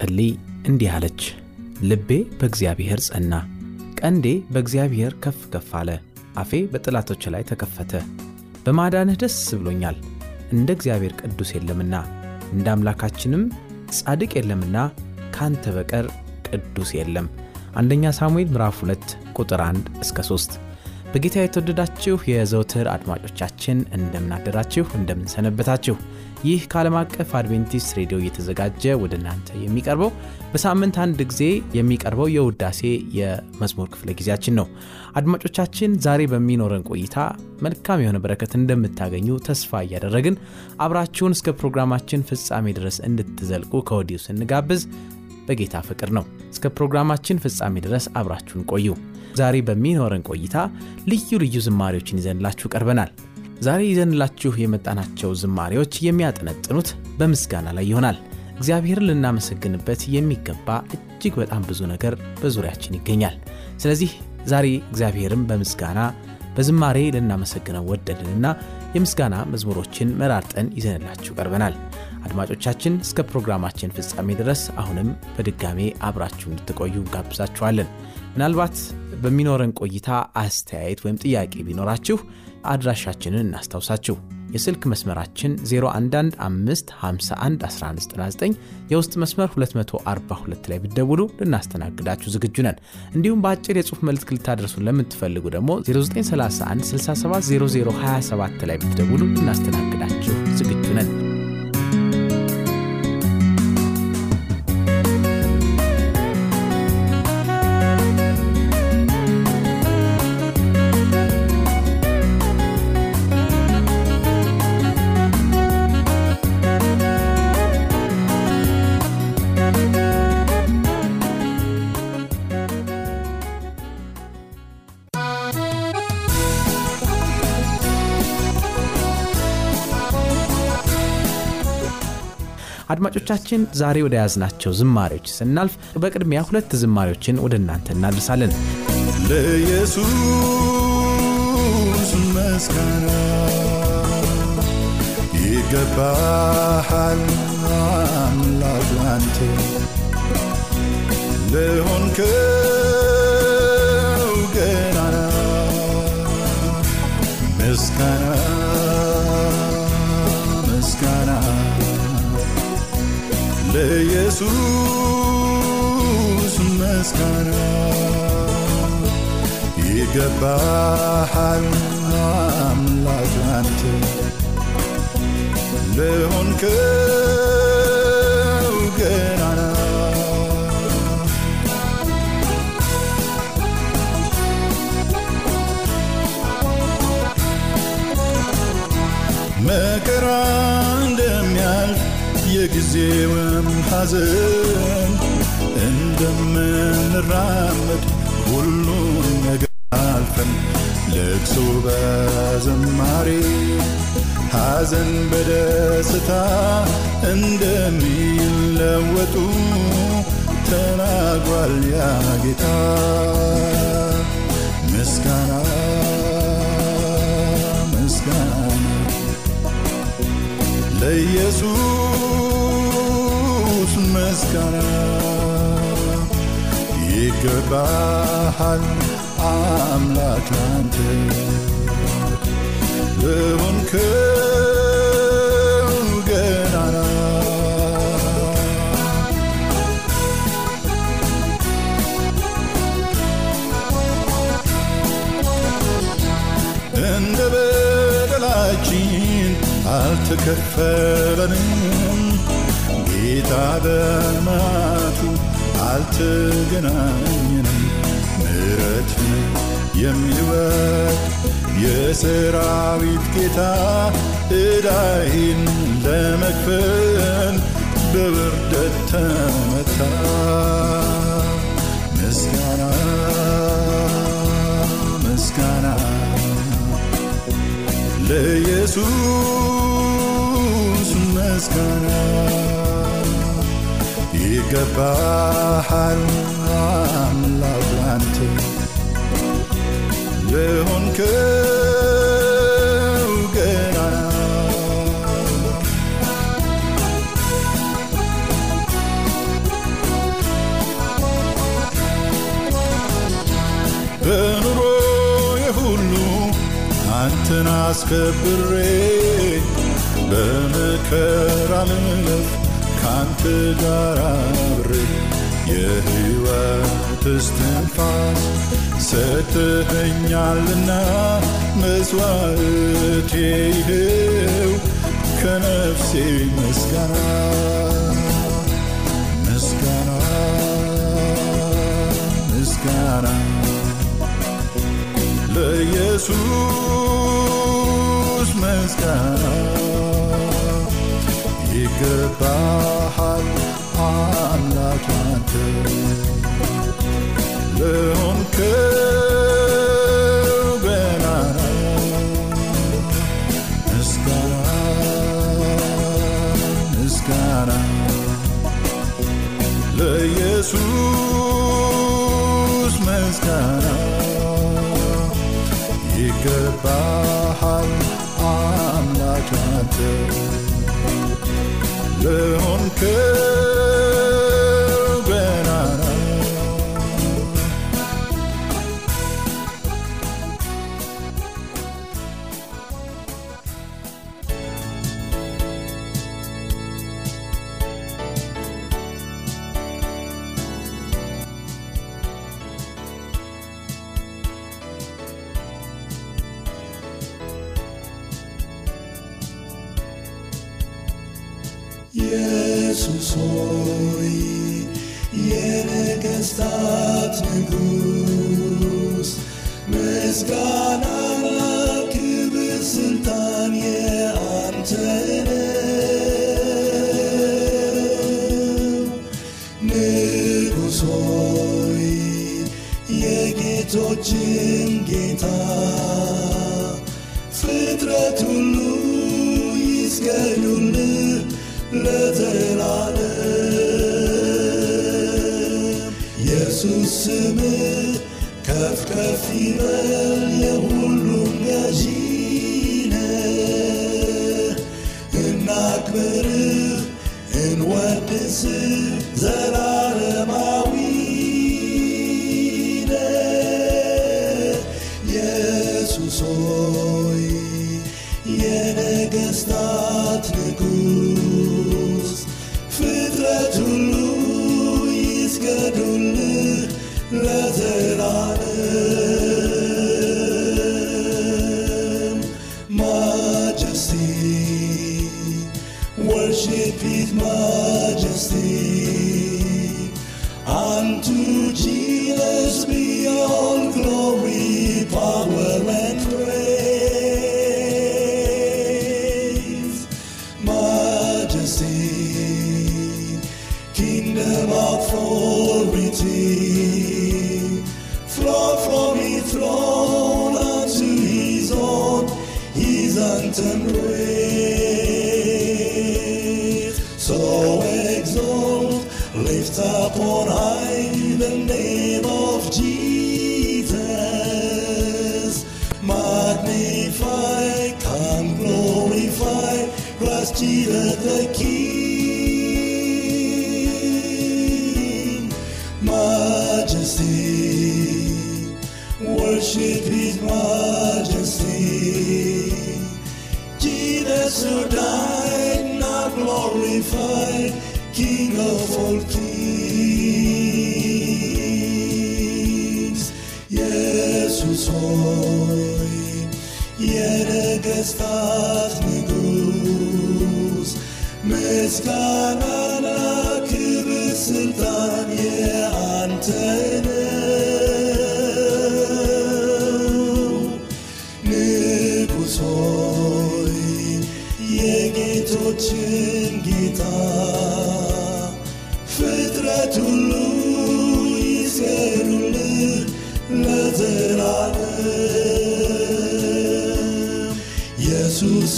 ስትጸልይ እንዲህ አለች፣ ልቤ በእግዚአብሔር ጸና፣ ቀንዴ በእግዚአብሔር ከፍ ከፍ አለ። አፌ በጠላቶች ላይ ተከፈተ። በማዳንህ ደስ ብሎኛል፣ እንደ እግዚአብሔር ቅዱስ የለምና እንደ አምላካችንም ጻድቅ የለምና ካንተ በቀር ቅዱስ የለም። አንደኛ ሳሙኤል ምዕራፍ 2 ቁጥር 1 እስከ 3 በጌታ የተወደዳችሁ የዘውትር አድማጮቻችን እንደምናደራችሁ እንደምንሰነበታችሁ ይህ ከዓለም አቀፍ አድቬንቲስት ሬዲዮ እየተዘጋጀ ወደ እናንተ የሚቀርበው በሳምንት አንድ ጊዜ የሚቀርበው የውዳሴ የመዝሙር ክፍለ ጊዜያችን ነው። አድማጮቻችን ዛሬ በሚኖረን ቆይታ መልካም የሆነ በረከት እንደምታገኙ ተስፋ እያደረግን አብራችሁን እስከ ፕሮግራማችን ፍጻሜ ድረስ እንድትዘልቁ ከወዲሁ ስንጋብዝ በጌታ ፍቅር ነው። እስከ ፕሮግራማችን ፍጻሜ ድረስ አብራችሁን ቆዩ። ዛሬ በሚኖረን ቆይታ ልዩ ልዩ ዝማሬዎችን ይዘንላችሁ ቀርበናል ዛሬ ይዘንላችሁ የመጣናቸው ዝማሬዎች የሚያጠነጥኑት በምስጋና ላይ ይሆናል። እግዚአብሔርን ልናመሰግንበት የሚገባ እጅግ በጣም ብዙ ነገር በዙሪያችን ይገኛል። ስለዚህ ዛሬ እግዚአብሔርን በምስጋና በዝማሬ ልናመሰግነው ወደድንና የምስጋና መዝሙሮችን መራርጠን ይዘንላችሁ ቀርበናል። አድማጮቻችን እስከ ፕሮግራማችን ፍጻሜ ድረስ አሁንም በድጋሜ አብራችሁ እንድትቆዩ እንጋብዛችኋለን። ምናልባት በሚኖረን ቆይታ አስተያየት ወይም ጥያቄ ቢኖራችሁ አድራሻችንን እናስታውሳችሁ። የስልክ መስመራችን 0115511199 የውስጥ መስመር 242 ላይ ብደውሉ ልናስተናግዳችሁ ዝግጁ ነን። እንዲሁም በአጭር የጽሁፍ መልእክት ልታደርሱን ለምትፈልጉ ደግሞ 0931 670027 ላይ ብትደውሉ ልናስተናግዳችሁ አድማጮቻችን ዛሬ ወደ ያዝናቸው ዝማሬዎች ስናልፍ በቅድሚያ ሁለት ዝማሬዎችን ወደ እናንተ እናደርሳለን። ለኢየሱስ መስጋና ይገባሃል አምላክ አንተ። ለሆንከው ለኢየሱስ መስጋና ይገባሃል አምላክ አንተ ለሆንከው የጊዜውም ሐዘን እንደምንራመድ ሁሉን ነገር አልፈን ለቅሶ በዘማሬ ሐዘን በደስታ እንደሚለወጡ ተናግሯል ያ ጌታ። ምስጋና ምስጋና ለኢየሱስ መስጋና ይገባሃል አምላክ ላንተ ለሆንክው እንደ በደላችን አልተከፈለንም። ጌታ በማቱ አልተገናኘንም ምሕረትን የሚወድ የሰራዊት ጌታ ዕዳይን ለመክፈል በውርደት ተመታ። ምስጋና ምስጋና ለኢየሱስ ምስጋና ይገባሃል አምላክ ላንተ ለሆንከው ገናና በኑሮዬ ሁሉ አንተን አስከብሬ በመከራ ልለፍ ካንተ ጋር አብሬ የሕይወት እስትንፋስ ሰጥተኸኛልና መስዋዕቴ ይኸው ከነፍሴ ምስጋና ምስጋና ምስጋና ለኢየሱስ ምስጋና ይገባሃል አምላክ አንተ ለሆንከው ገናና ምስጋና ምስጋና ለኢየሱስ ምስጋና ይገባሃል አምላክ አንተ ለሆንከው majesty. Worship his majesty. Jesus who died, not glorified, King of all kings. Jesus hoy, yere gestas negus, mescana.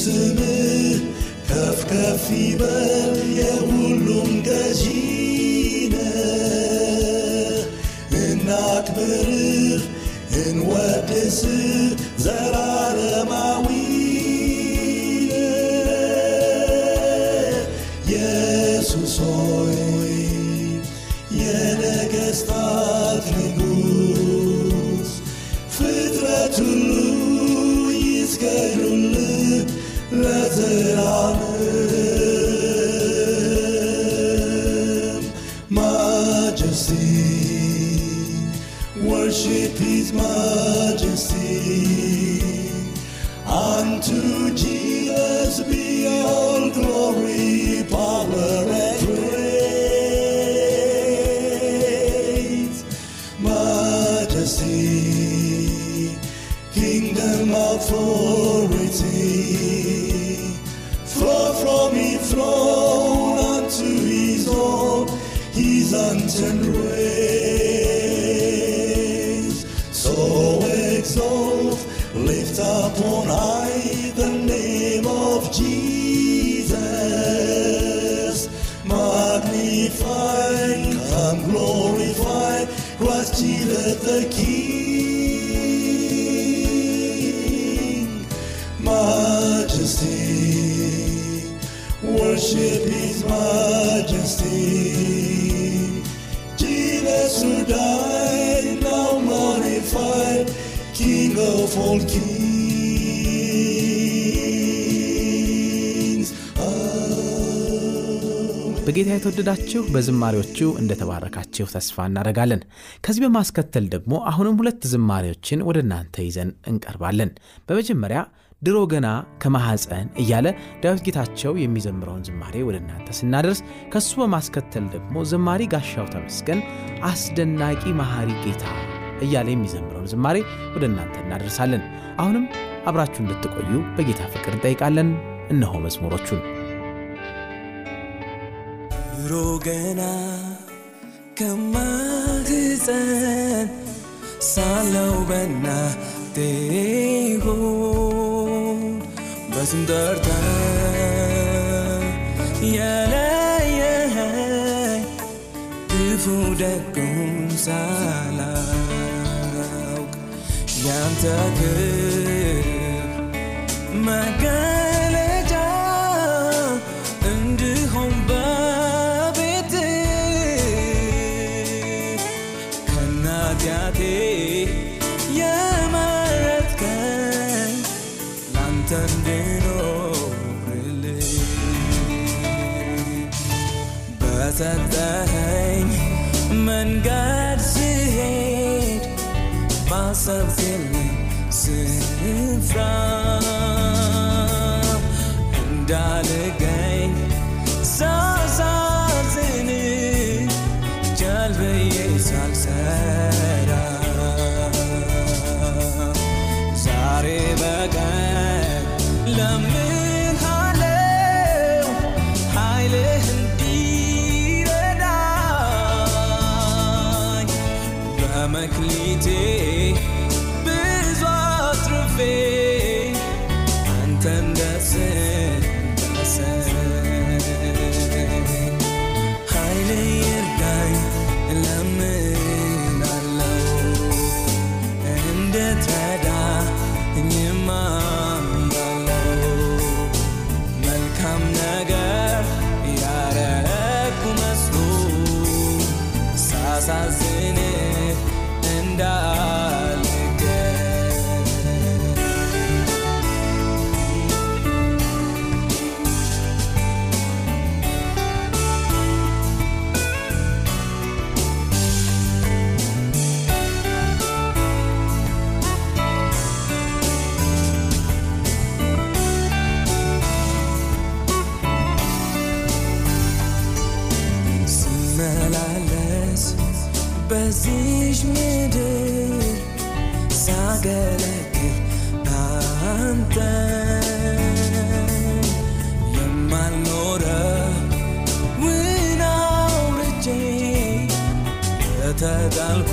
ስምህ ከፍ ከፍ ይበል የሁሉም ገዢ ነህ። እናክብርህ እንወድስህ ዘላለማዊ authority. Flow from his throne unto his own, his untamed በጌታ የተወደዳችሁ በዝማሬዎቹ እንደተባረካችሁ ተስፋ እናደርጋለን። ከዚህ በማስከተል ደግሞ አሁንም ሁለት ዝማሬዎችን ወደ እናንተ ይዘን እንቀርባለን። በመጀመሪያ ድሮ ገና ከማሐፀን እያለ ዳዊት ጌታቸው የሚዘምረውን ዝማሬ ወደ እናንተ ስናደርስ ከሱ በማስከተል ደግሞ ዘማሪ ጋሻው ተመስገን አስደናቂ መሐሪ ጌታ እያለ የሚዘምረውን ዝማሬ ወደ እናንተ እናደርሳለን። አሁንም አብራችሁ እንድትቆዩ በጌታ ፍቅር እንጠይቃለን። እነሆ መዝሙሮቹን ድሮ ገና ከማህፀን ሳለው በእናቴ ሆድ በስም ጠርተህ ክፉ ደጉን ሳላውቅ ያንተ ክብር መገለጫ እንድሆን በቤት ከናጢአቴ የመረጥከኝ ላንተ እንድኖርልህ በሰጠኸኝ ስሄድ ስፍራ እንዳልገኝ ሳሳዝን ጀልብዬ ሳልሰራ ዛሬ በቀን ለምንሃለው ኃይልህ እንዲረዳኝ በመክሊቴ ብዙ አትርፌ አንተን ስመላለስ በዚሽ ምድር ሳገለግል አንተ የማልኖረውን አውርጄ የተጣልኩ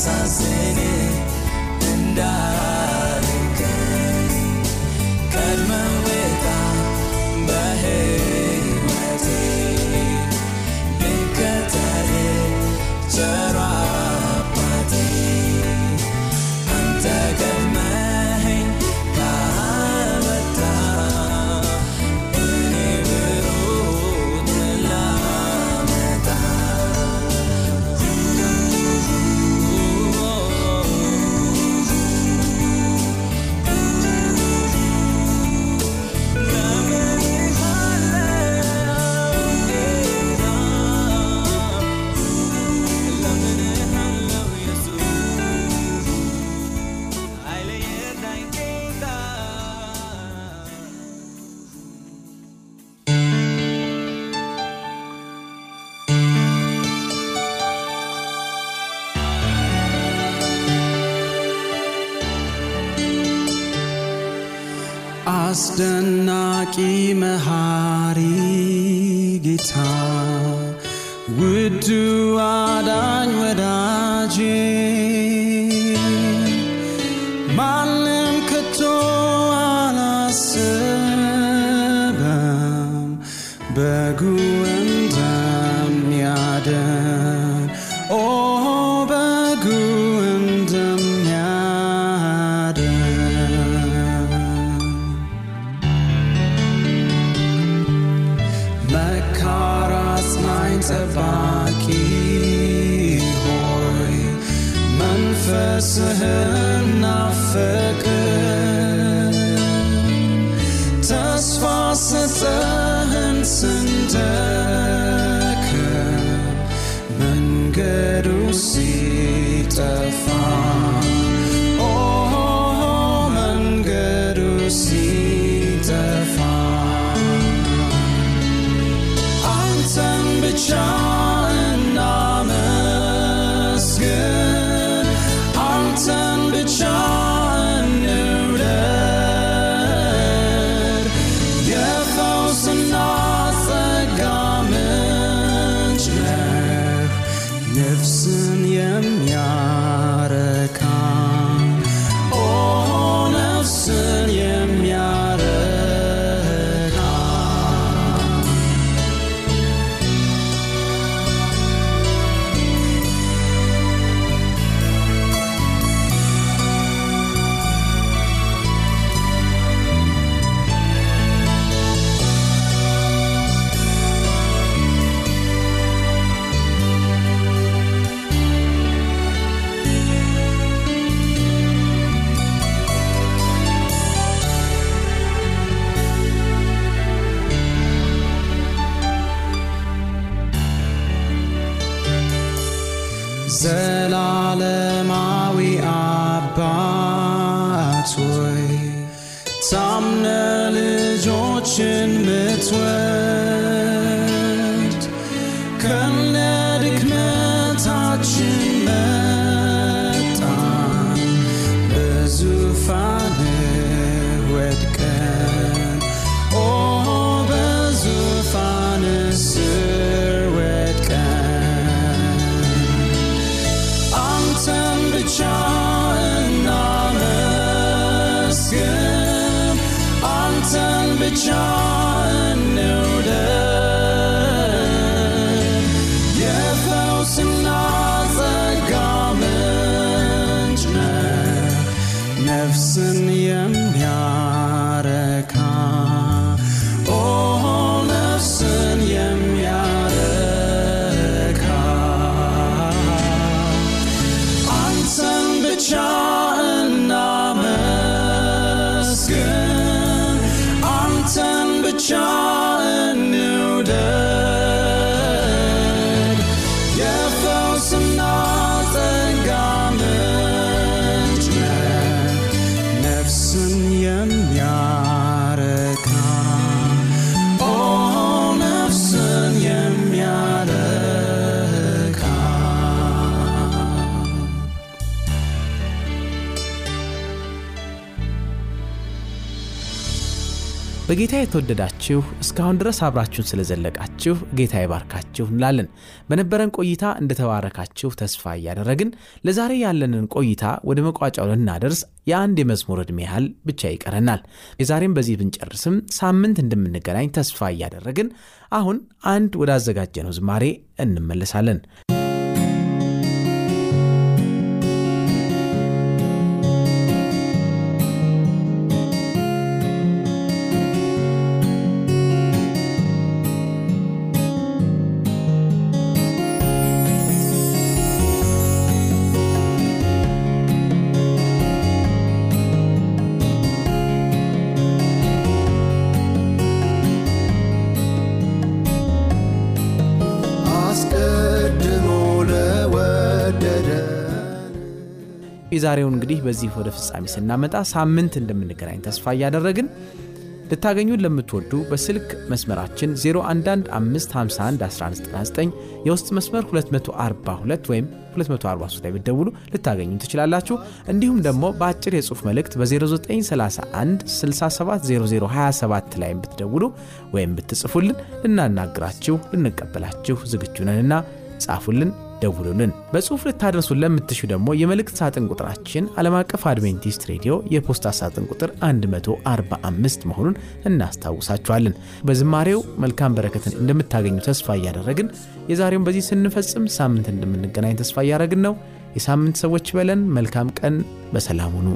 as I sing it and I. astanaki mahal በጌታ የተወደዳችሁ እስካሁን ድረስ አብራችሁን ስለዘለቃችሁ ጌታ ይባርካችሁ እንላለን። በነበረን ቆይታ እንደተባረካችሁ ተስፋ እያደረግን ለዛሬ ያለንን ቆይታ ወደ መቋጫው ልናደርስ የአንድ የመዝሙር ዕድሜ ያህል ብቻ ይቀረናል። የዛሬም በዚህ ብንጨርስም ሳምንት እንደምንገናኝ ተስፋ እያደረግን አሁን አንድ ወዳዘጋጀነው ዝማሬ እንመለሳለን። የዛሬውን እንግዲህ በዚህ ወደ ፍጻሜ ስናመጣ ሳምንት እንደምንገናኝ ተስፋ እያደረግን ልታገኙን ለምትወዱ በስልክ መስመራችን 0115511199 የውስጥ መስመር 242 ወይም 243 ላይ ብትደውሉ ልታገኙ ትችላላችሁ። እንዲሁም ደግሞ በአጭር የጽሑፍ መልእክት በ0931 670027 ላይ ብትደውሉ ወይም ብትጽፉልን ልናናግራችሁ ልንቀበላችሁ ዝግጁ ነንና ጻፉልን፣ ደውሉልን። በጽሑፍ ልታደርሱን ለምትሹ ደግሞ የመልእክት ሳጥን ቁጥራችን ዓለም አቀፍ አድቬንቲስት ሬዲዮ የፖስታ ሳጥን ቁጥር 145 መሆኑን እናስታውሳችኋለን። በዝማሬው መልካም በረከትን እንደምታገኙ ተስፋ እያደረግን የዛሬውን በዚህ ስንፈጽም ሳምንት እንደምንገናኝ ተስፋ እያደረግን ነው። የሳምንት ሰዎች በለን። መልካም ቀን፣ በሰላም ሁኑ።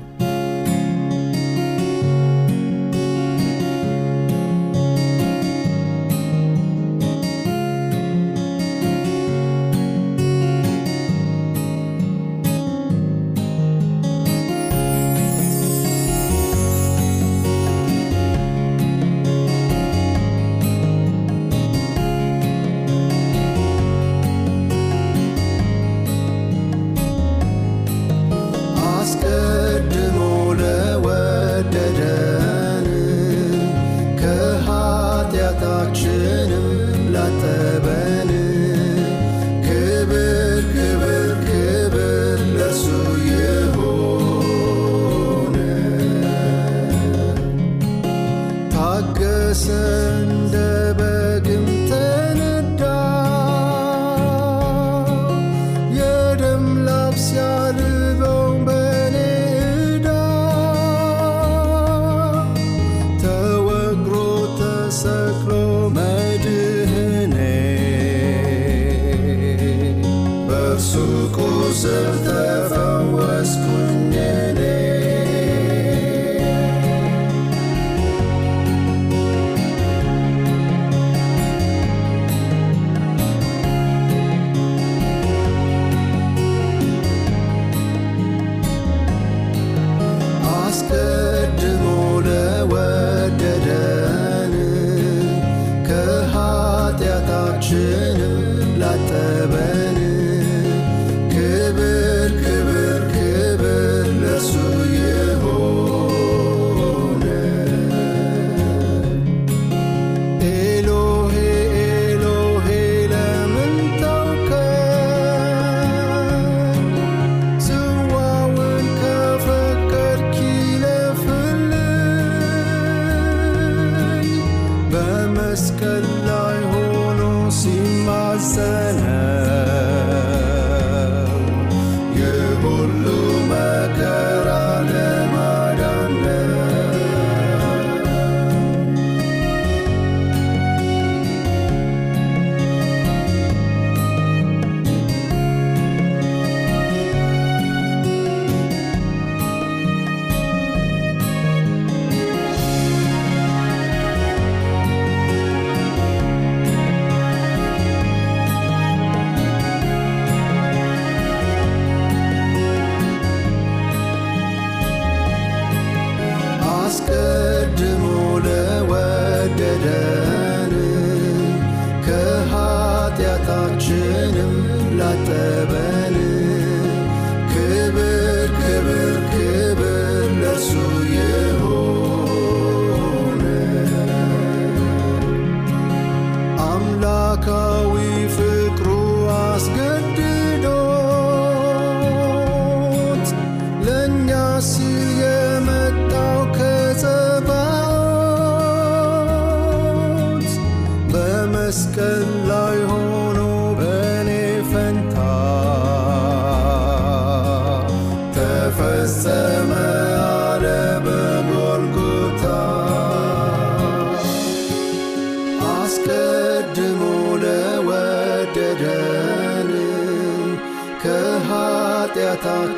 watching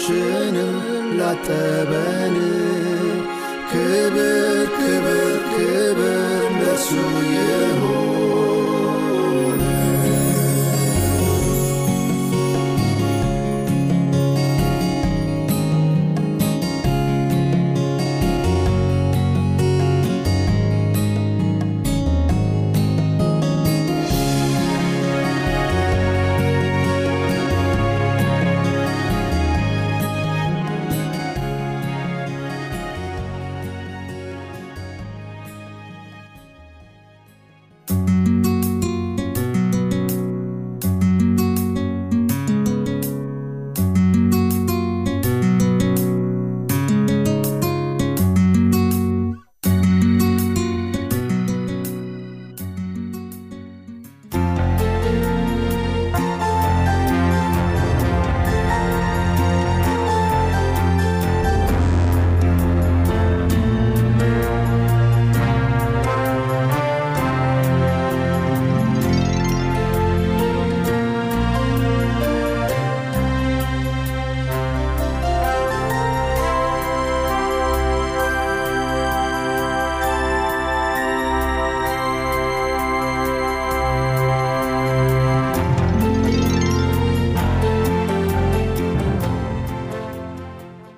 ከኃጢአታችንም ላጠበን ክብር ክብር ክብር ለእርሱ ይሁን።